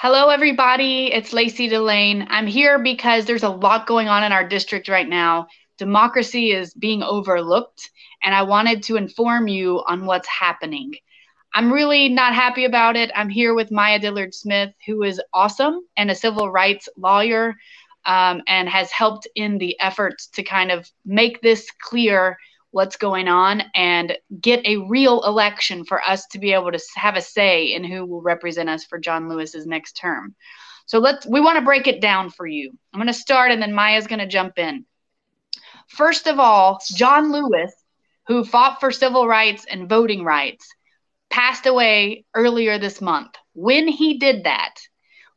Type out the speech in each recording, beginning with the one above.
Hello, everybody. It's Lacey Delane. I'm here because there's a lot going on in our district right now. Democracy is being overlooked, and I wanted to inform you on what's happening. I'm really not happy about it. I'm here with Maya Dillard Smith, who is awesome and a civil rights lawyer um, and has helped in the efforts to kind of make this clear what's going on and get a real election for us to be able to have a say in who will represent us for John Lewis's next term. So let's we want to break it down for you. I'm going to start and then Maya's going to jump in. First of all, John Lewis, who fought for civil rights and voting rights, passed away earlier this month. When he did that,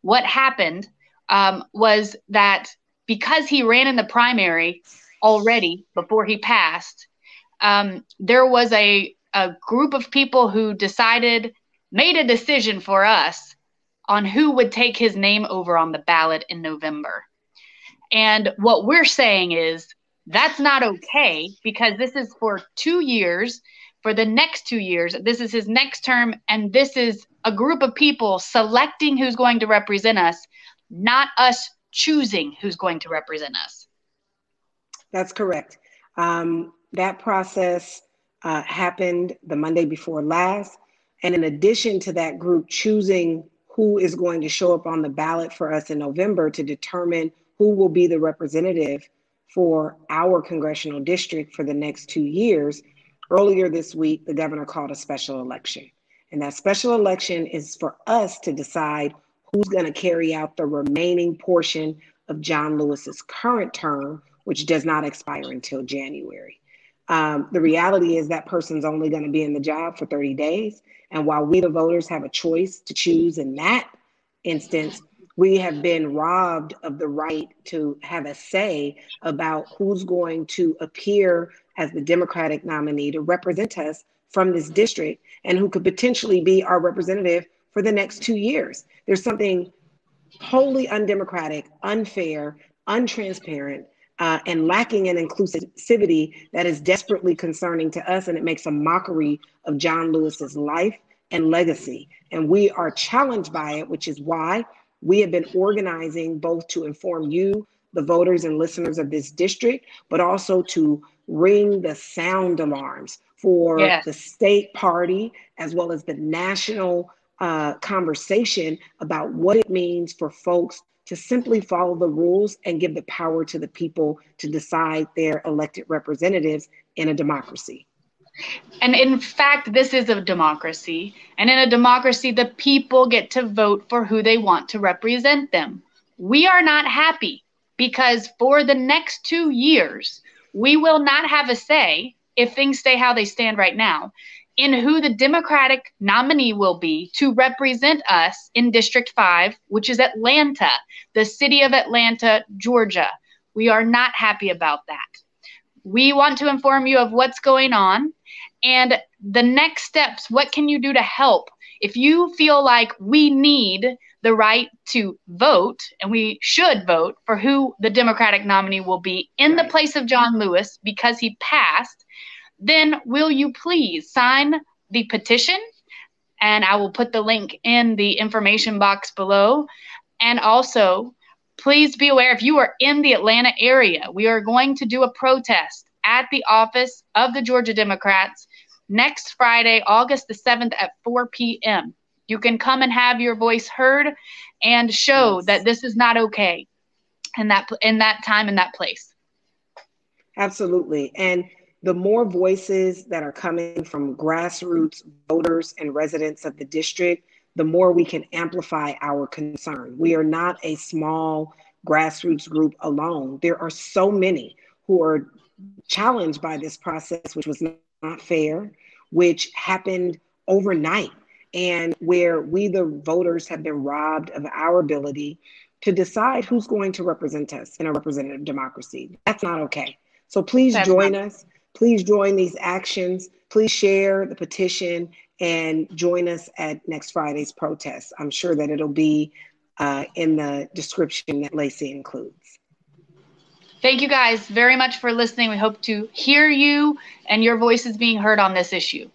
what happened um, was that because he ran in the primary already before he passed, um, there was a, a group of people who decided, made a decision for us on who would take his name over on the ballot in November. And what we're saying is that's not okay because this is for two years. For the next two years, this is his next term, and this is a group of people selecting who's going to represent us, not us choosing who's going to represent us. That's correct. Um, that process uh, happened the Monday before last. And in addition to that group choosing who is going to show up on the ballot for us in November to determine who will be the representative for our congressional district for the next two years, earlier this week, the governor called a special election. And that special election is for us to decide who's going to carry out the remaining portion of John Lewis's current term, which does not expire until January. Um, the reality is that person's only going to be in the job for 30 days. And while we, the voters, have a choice to choose in that instance, we have been robbed of the right to have a say about who's going to appear as the Democratic nominee to represent us from this district and who could potentially be our representative for the next two years. There's something wholly undemocratic, unfair, untransparent, uh, and lacking in inclusivity that is desperately concerning to us. And it makes a mockery of John Lewis's life and legacy. And we are challenged by it, which is why we have been organizing both to inform you, the voters and listeners of this district, but also to ring the sound alarms for yes. the state party as well as the national uh, conversation about what it means for folks to simply follow the rules and give the power to the people to decide their elected representatives in a democracy. And in fact, this is a democracy. And in a democracy, the people get to vote for who they want to represent them. We are not happy because for the next two years, we will not have a say if things stay how they stand right now in who the Democratic nominee will be to represent us in District 5, which is Atlanta, the city of Atlanta, Georgia. We are not happy about that. We want to inform you of what's going on and the next steps. What can you do to help? If you feel like we need the right to vote, and we should vote for who the Democratic nominee will be in the place of John Lewis because he passed, then will you please sign the petition? And I will put the link in the information box below. And also, please be aware if you are in the Atlanta area, we are going to do a protest at the office of the Georgia Democrats next Friday, August the 7th at 4 p.m. You can come and have your voice heard and show yes. that this is not okay in that in that time in that place. Absolutely. And the more voices that are coming from grassroots voters and residents of the district, the more we can amplify our concern. We are not a small grassroots group alone. There are so many who are challenged by this process, which was not fair, which happened overnight, and where we, the voters, have been robbed of our ability to decide who's going to represent us in a representative democracy. That's not okay. So please That's join not- us. Please join these actions. Please share the petition and join us at next Friday's protest. I'm sure that it'll be uh, in the description that Lacey includes. Thank you guys very much for listening. We hope to hear you and your voices being heard on this issue.